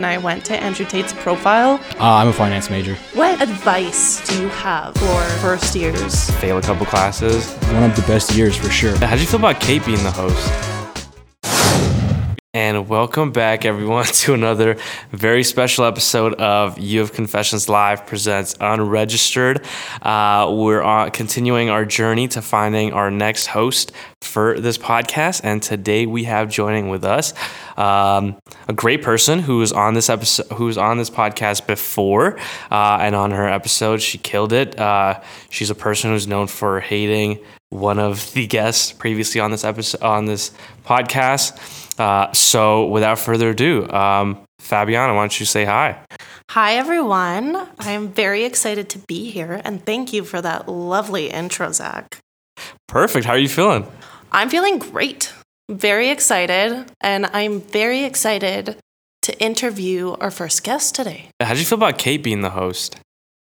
and I went to Andrew Tate's profile. Uh, I'm a finance major. What advice do you have for first years? Fail a couple classes. One of the best years for sure. How'd you feel about Kate being the host? And welcome back, everyone, to another very special episode of U of Confessions Live presents Unregistered. Uh, we're on, continuing our journey to finding our next host for this podcast, and today we have joining with us um, a great person who was on this episode, who was on this podcast before, uh, and on her episode she killed it. Uh, she's a person who's known for hating one of the guests previously on this episode on this podcast. Uh, so, without further ado, um, Fabiana, why don't you say hi? Hi, everyone. I am very excited to be here, and thank you for that lovely intro, Zach. Perfect. How are you feeling? I'm feeling great. Very excited, and I'm very excited to interview our first guest today. How did you feel about Kate being the host?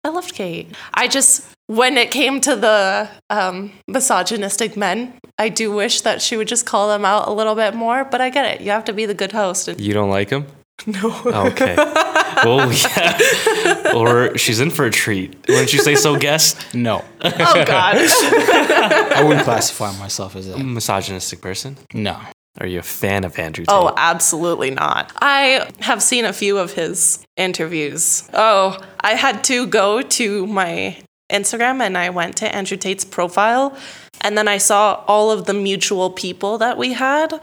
I loved Kate. I just, when it came to the um, misogynistic men, I do wish that she would just call them out a little bit more, but I get it. You have to be the good host. You don't like him? No. Okay. well, yeah. Or she's in for a treat. Wouldn't you say so, guest? No, Oh, God. I wouldn't classify myself as a Misogynistic person? No. Are you a fan of Andrew Tate? Oh, absolutely not. I have seen a few of his interviews. Oh, I had to go to my Instagram and I went to Andrew Tate's profile and then I saw all of the mutual people that we had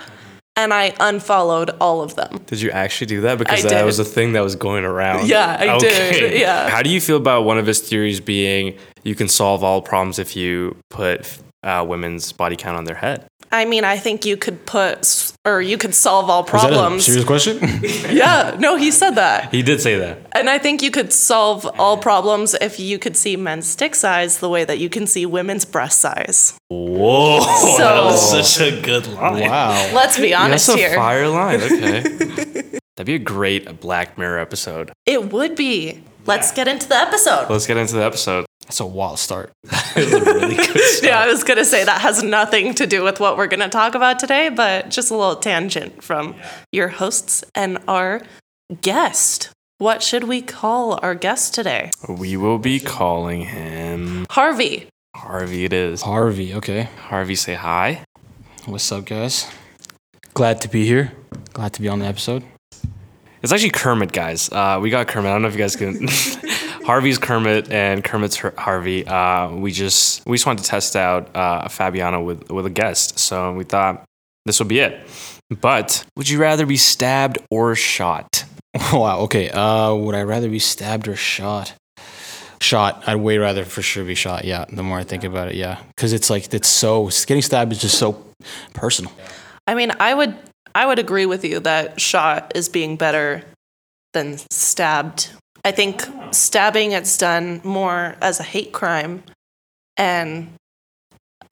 and I unfollowed all of them. Did you actually do that? Because I that did. was a thing that was going around. Yeah, I did, yeah. How do you feel about one of his theories being you can solve all problems if you put uh, women's body count on their head? I mean, I think you could put or you could solve all Is that a problems. serious question? Yeah, no, he said that. He did say that. And I think you could solve all problems if you could see men's dick size the way that you can see women's breast size. Whoa, So- that was such a good line. wow. Let's be honest That's a here. fire line. Okay. That'd be a great Black Mirror episode. It would be. Let's get into the episode. Let's get into the episode. That's a wild start. It was a really start. Yeah, I was going to say that has nothing to do with what we're going to talk about today, but just a little tangent from your hosts and our guest. What should we call our guest today? We will be calling him Harvey. Harvey. It is. Harvey, okay. Harvey, say hi. What's up, guys? Glad to be here. Glad to be on the episode. It's actually Kermit, guys. Uh, we got Kermit. I don't know if you guys can. Harvey's Kermit and Kermit's Har- Harvey. Uh, we just we just wanted to test out uh, Fabiana with with a guest, so we thought this would be it. But would you rather be stabbed or shot? wow, okay. Uh, would I rather be stabbed or shot? Shot. I'd way rather for sure be shot. Yeah, the more I think about it, yeah. Because it's like, it's so, getting stabbed is just so personal. I mean, I would I would agree with you that shot is being better than stabbed. I think stabbing it's done more as a hate crime and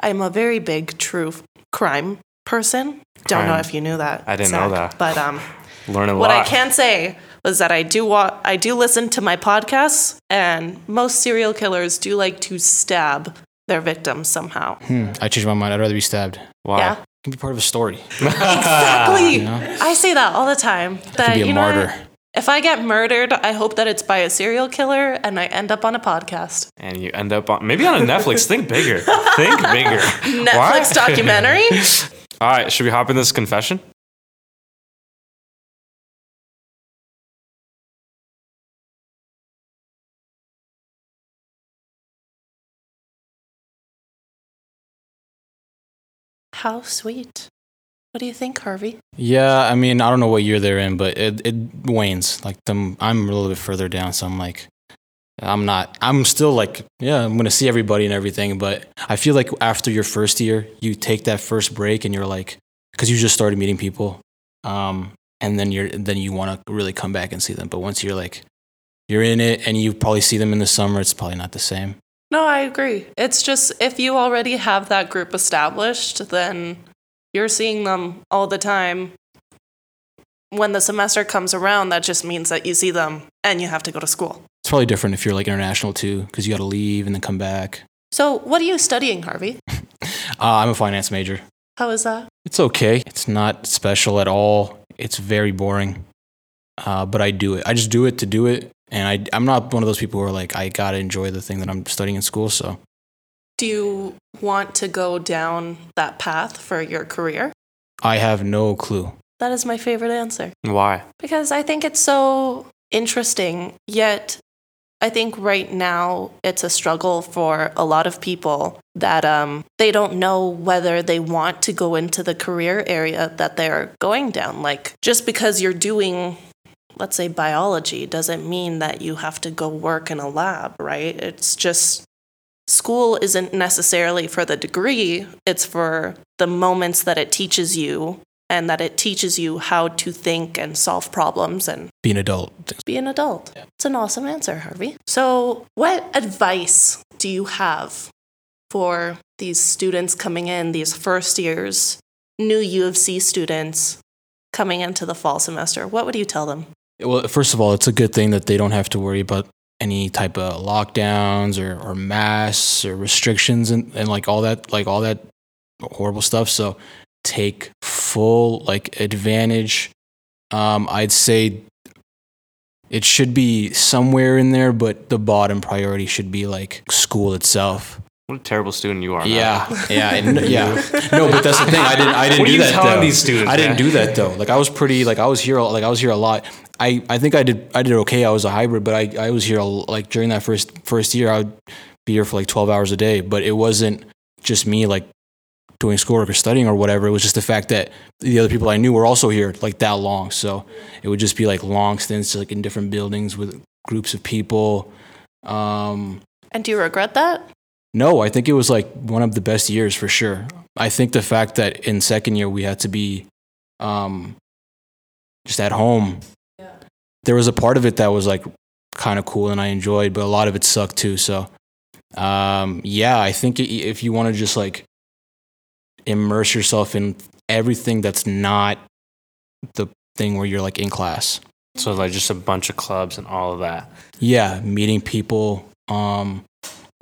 I'm a very big true crime person. Don't know if you knew that. I didn't know that. But um Learn a what lot. I can say is that I do wa- I do listen to my podcasts and most serial killers do like to stab their victims somehow. Hmm. I changed my mind. I'd rather be stabbed. It Why? Yeah. can be part of a story. Exactly. You know? I say that all the time. That be a you know martyr. what? If I get murdered, I hope that it's by a serial killer and I end up on a podcast. And you end up on maybe on a Netflix. Think bigger. Think bigger. Netflix documentary? All right, should we hop in this confession? How sweet. What do you think, Harvey? Yeah, I mean, I don't know what year they're in, but it, it wanes. Like them, I'm a little bit further down, so I'm like, I'm not. I'm still like, yeah, I'm gonna see everybody and everything. But I feel like after your first year, you take that first break, and you're like, because you just started meeting people, um, and then you're then you want to really come back and see them. But once you're like, you're in it, and you probably see them in the summer, it's probably not the same. No, I agree. It's just if you already have that group established, then you're seeing them all the time. When the semester comes around, that just means that you see them and you have to go to school. It's probably different if you're like international too, because you got to leave and then come back. So, what are you studying, Harvey? Uh, I'm a finance major. How is that? It's okay. It's not special at all. It's very boring. uh, but I do it. I just do it to do it, and I I'm not one of those people who are like I gotta enjoy the thing that I'm studying in school. So Do you want to go down that path for your career? I have no clue. That is my favorite answer. Why? Because I think it's so interesting, yet I think right now it's a struggle for a lot of people that um, they don't know whether they want to go into the career area that they're going down. Like, just because you're doing, let's say, biology doesn't mean that you have to go work in a lab, right? It's just school isn't necessarily for the degree, it's for the moments that it teaches you and that it teaches you how to think and solve problems and Be an adult. be an adult. It's an awesome answer, Harvey. So, what advice do you have for these students coming in, these first years, new U of C students coming into the fall semester? What would you tell them? Well, first of all, it's a good thing that they don't have to worry about any type of lockdowns or, or masks or restrictions and, and like all that like all that horrible stuff. So take full like advantage. Um, I'd say it should be somewhere in there, but the bottom priority should be like school itself. What a terrible student you are. Matt. Yeah, yeah, and, yeah. No, but that's the thing. I didn't. I didn't What are do you that. telling though. these students, I didn't man? do that though. Like I was pretty. Like I was here. Like I was here a lot. I, I think I did. I did okay. I was a hybrid, but I, I was here like during that first first year. I would be here for like twelve hours a day. But it wasn't just me like doing schoolwork or studying or whatever. It was just the fact that the other people I knew were also here like that long. So it would just be like long stints like in different buildings with groups of people. Um, And do you regret that? No, I think it was like one of the best years for sure. I think the fact that in second year we had to be um, just at home, there was a part of it that was like kind of cool and I enjoyed, but a lot of it sucked too. So, um, yeah, I think if you want to just like immerse yourself in everything that's not the thing where you're like in class, So like just a bunch of clubs and all of that. yeah meeting people um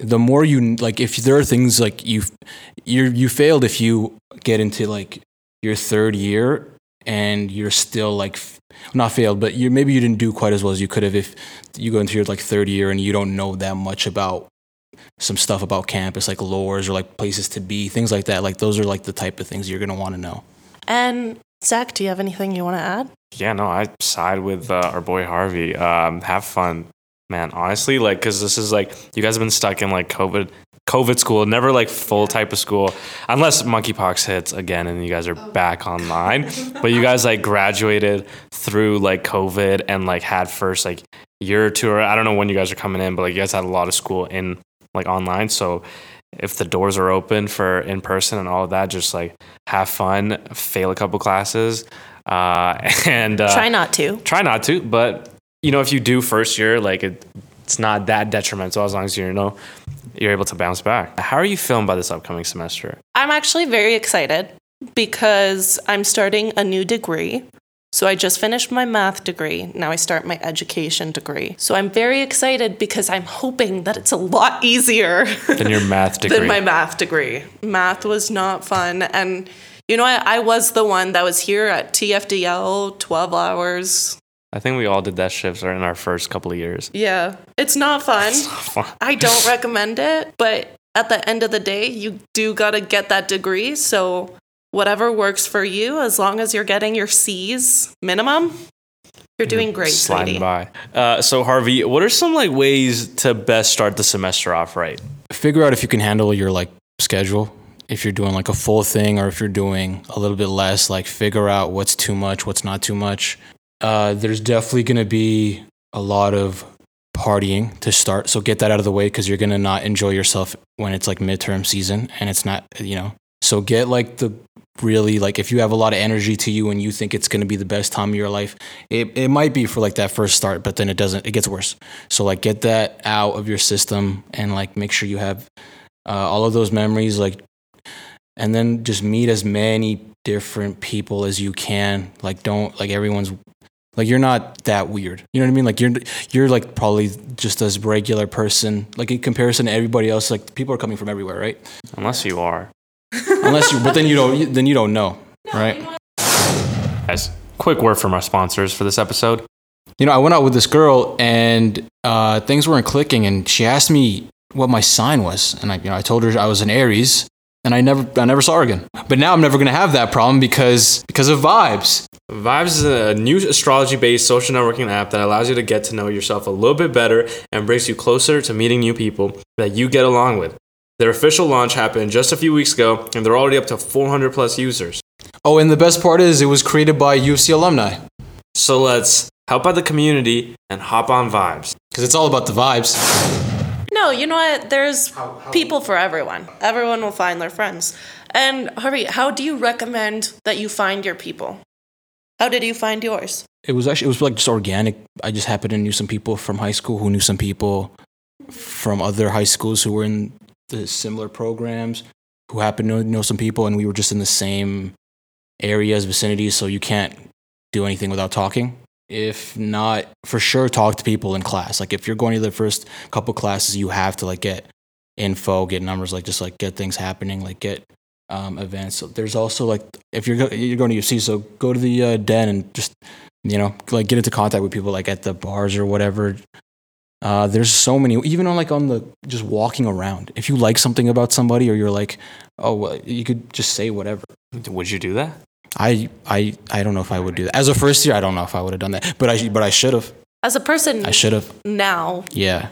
the more you like if there are things like you you you failed if you get into like your third year and you're still like f- not failed but you maybe you didn't do quite as well as you could have if you go into your like third year and you don't know that much about some stuff about campus like lores or like places to be things like that like those are like the type of things you're going to want to know And Zach, do you have anything you want to add? Yeah, no, I side with uh, our boy Harvey. Um, have fun, man. Honestly, like, because this is like you guys have been stuck in like COVID, COVID school, never like full type of school, unless monkeypox hits again and you guys are back online. but you guys like graduated through like COVID and like had first like year or two, or I don't know when you guys are coming in, but like you guys had a lot of school in like online. So if the doors are open for in person and all of that, just like have fun, fail a couple classes, uh, and uh, Try not to. try not to. But you know, if you do first year, like it, it's not that detrimental as long as you know you're able to bounce back. How are you feeling by this upcoming semester? I'm actually very excited because I'm starting a new degree. So I just finished my math degree. Now I start my education degree. So I'm very excited because I'm hoping that it's a lot easier Than your math degree. than my math degree. Math was not fun. And you know, I, I was the one that was here at TFDL 12 hours. I think we all did that shift in our first couple of years. Yeah, it's not fun. Fun. I don't recommend it, but at the end of the day, you do got to get that degree. So, whatever works for you, as long as you're getting your C's minimum, you're doing great, Sliding sweetie. by. Uh, so Harvey, what are some like ways to best start the semester off right? figure out if you can handle your like schedule if you're doing like a full thing or if you're doing a little bit less like figure out what's too much what's not too much uh, there's definitely going to be a lot of partying to start so get that out of the way because you're going to not enjoy yourself when it's like midterm season and it's not you know. So get like the really like if you have a lot of energy to you and you think it's going to be the best time of your life it, it might be for like that first start but then it doesn't it gets worse. So like get that out of your system and like make sure you have uh, all of those memories like and then just meet as many different people as you can. Like don't like everyone's like you're not that weird. You know what i mean? Like you're you're like probably just as regular person. Like in comparison to everybody else like people are coming from everywhere right? Unless you are. unless you but then you don't then you don't know right? Guys, quick word from our sponsors for this episode. you know, I went out with this girl and uh, things weren't clicking, and she asked me what my sign was, and I, you know, I told her I was an Aries, and I never, I never saw her again. But now I'm never gonna have that problem because because of vibes. Vibes is a new astrology based social networking app that allows you to get to know yourself a little bit better and brings you closer to meeting new people that you get along with. Their official launch happened just a few weeks ago, and they're already up to 400 plus users. Oh, and the best part is it was created by U of C alumni So let's help out the community and hop on Vibes. because it's all about the vibes. No, you know what? There's people for everyone. Everyone will find their friends. And Harvey, how do you recommend that you find your people? How did you find yours? It was actually it was like just organic. I just happened to knew some people from high school who knew some people from other high schools who were in the similar programs who happened to know some people and we were just in the same areas, vicinities, so you can't do anything without talking. If not, for sure talk to people in class. Like if you're going to the first couple classes, you have to like get info, get numbers, like just like get things happening, like get um, events. So there's also like if you're go- you're going to U of C, so go to the uh, den and just you know like get into contact with people like at the bars or whatever. Uh, there's so many, even on like on the just walking around. If you like something about somebody, or you're like, oh, well, you could just say whatever. Would you do that? I I I don't know if I would do that as a first year. I don't know if I would have done that, but I but I should have. As a person I should have. now, Yeah.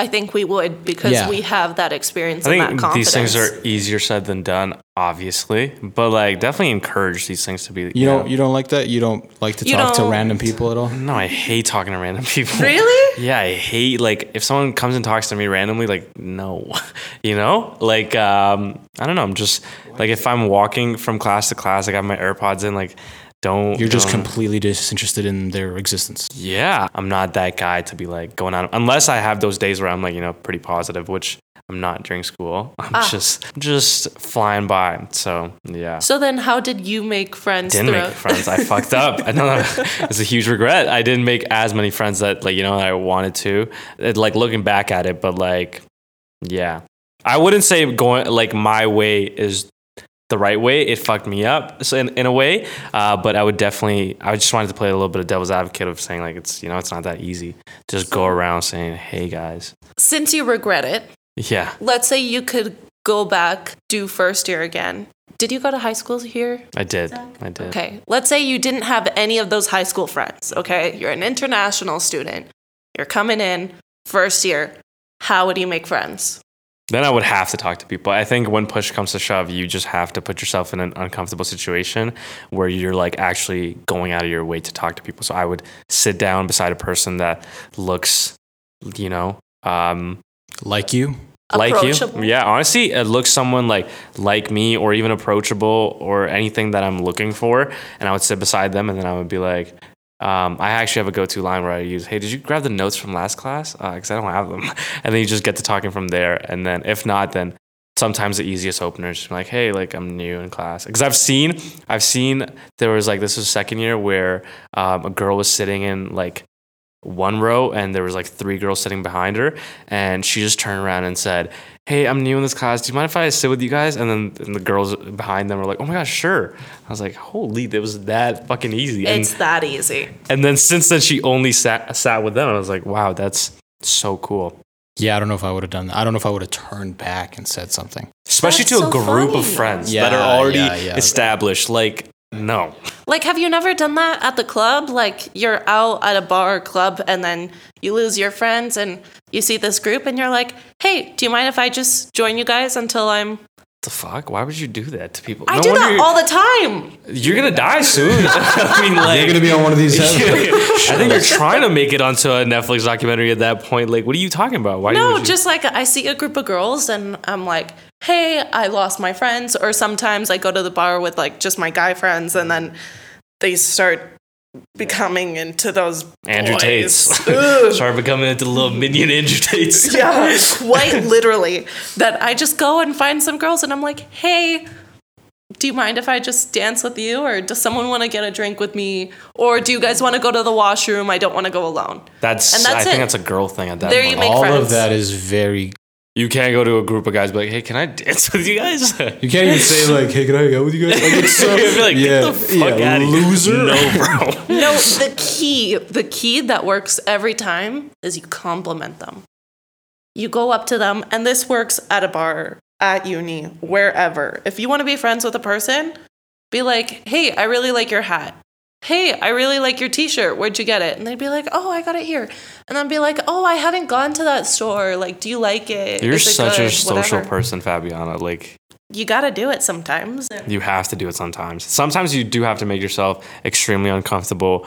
I think we would because Yeah. we have that experience I and that think confidence. these things are easier said than done, obviously, but like definitely encourage these things to be. You don't you don't like that. You don't like to You talk to random people at all. No, I hate talking to random people. Really? Yeah, I hate like if someone comes and talks to me randomly, like no, you know, like um, I don't know. I'm just like if I'm walking from class to class, I got my AirPods in, like don't. You're just don't- completely disinterested in their existence. Yeah, I'm not that guy to be like going out unless I have those days where I'm like you know pretty positive, which I'm not during school. I'm Ah. just just flying by. So yeah. So then, how did you make friends didn't throughout? make friends. I fucked up. I know it's a huge regret. I didn't make as many friends that like you know I wanted to. It, like looking back at it, but like yeah, I wouldn't say going like my way is the right way. It fucked me up so in, in a way. Uh, but I would definitely. I just wanted to play a little bit of devil's advocate of saying like it's you know it's not that easy. Just go around saying hey guys. Since you regret it, Yeah, let's say you could go back, do first year again. Did you go to high school here? I did. I did. Okay. Let's say you didn't have any of those high school friends. Okay. You're an international student. You're coming in first year. How would you make friends? Then I would have to talk to people. I think when push comes to shove, you just have to put yourself in an uncomfortable situation where you're like actually going out of your way to talk to people. So I would sit down beside a person that looks, you know, um, Like you. like you. Yeah, honestly, it looks someone like like me or even approachable or anything that I'm looking for, and I would sit beside them, and then I would be like. Um, I actually have a go-to line where I use, "Hey, did you grab the notes from last class? Because I don't have them." And then you just get to talking from there. And then if not, then sometimes the easiest opener is just like, "Hey, like I'm new in class." Because I've seen, I've seen there was like this was second year where um, a girl was sitting in like one row and there was like three girls sitting behind her and she just turned around and said hey i'm new in this class do you mind if i sit with you guys and then and the girls behind them were like oh my gosh sure i was like holy it was that fucking easy and, It's that easy. and then since then she only sat sat with them i was like wow that's so cool Yeah, I don't know if I would have done that. I don't know if I would have turned back and said something. especially That's to a so group of friends Yeah, that are already yeah, yeah. established like no Like, have you never done that at the club? Like, you're out at a bar or club and then you lose your friends and you see this group and you're like, hey, do you mind if I just join you guys until I'm. the fuck why would you do that to people I No do that all the time. you're gonna die soon i mean like you're gonna be on one of these. I think you're trying to make it onto a Netflix documentary at that point. Like, what are you talking about? Why No, would you- just like I see a group of girls and I'm like, hey, I lost my friends. Or sometimes I go to the bar with like just my guy friends and then they start becoming into those Andrew boys. Tate's. Start becoming into little minion Andrew Tate's. yeah, quite literally. That I just go and find some girls and I'm like, hey, do you mind if I just dance with you? Or does someone want to get a drink with me? Or do you guys want to go to the washroom? I don't want to go alone. That's, And that's I think that's a girl thing at that There point. you make All friends. of that is very You can't go to a group of guys and be like, hey, can I dance with you guys? You can't even say like, "Hey, can I hang out with you guys?" Like, it's so You'd be like, get yeah, the fuck yeah, outta here. loser. No, bro. No, the key, the key that works every time is you compliment them. You go up to them, and this works at a bar, at uni, wherever. If you want to be friends with a person, be like, hey, I really like your hat. Hey, I really like your t shirt. Where'd you get it? And they'd be like, oh, I got it here. And I'd be like, oh, I haven't gone to that store. Like, do you like it? You're Is it such a social Whatever. person, Fabiana. Like, You got to do it sometimes. you have to do it sometimes. Sometimes you do have to make yourself extremely uncomfortable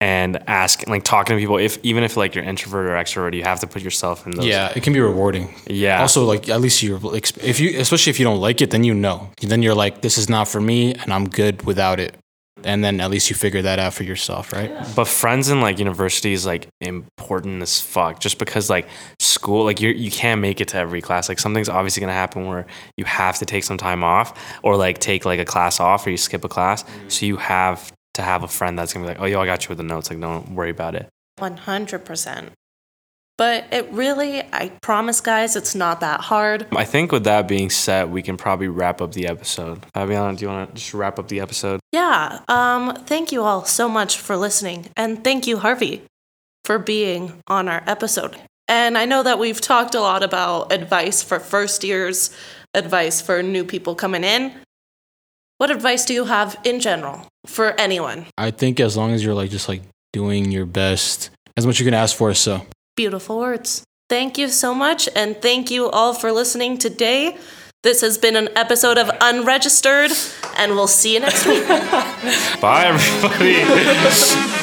and ask, like, talking to people. If even if like you're introvert or extrovert, you have to put yourself in those. Yeah, it can be rewarding. Yeah. Also, like at least you're ex- if you, especially if you don't like it, then you know. Then you're like, this is not for me, and I'm good without it. And then at least you figure that out for yourself, right? But friends in like university is like important as fuck. Just because like school, like you you can't make it to every class. Like something's obviously gonna happen where you have to take some time off, or like take like a class off, or you skip a class. Mm. So you have to have a friend that's gonna be like, oh yo, I got you with the notes. Like don't worry about it. 100%. But it really, I promise, guys, it's not that hard. I think with that being said, we can probably wrap up the episode. Fabiana, do you want to just wrap up the episode? Yeah. Um, thank you all so much for listening. And thank you, Harvey, for being on our episode. And I know that we've talked a lot about advice for first years, advice for new people coming in. What advice do you have in general for anyone? I think as long as you're like just like doing your best, as much you can ask for. So Beautiful words. Thank you so much. And thank you all for listening today. This has been an episode of Unregistered, and we'll see you next week. Bye, everybody.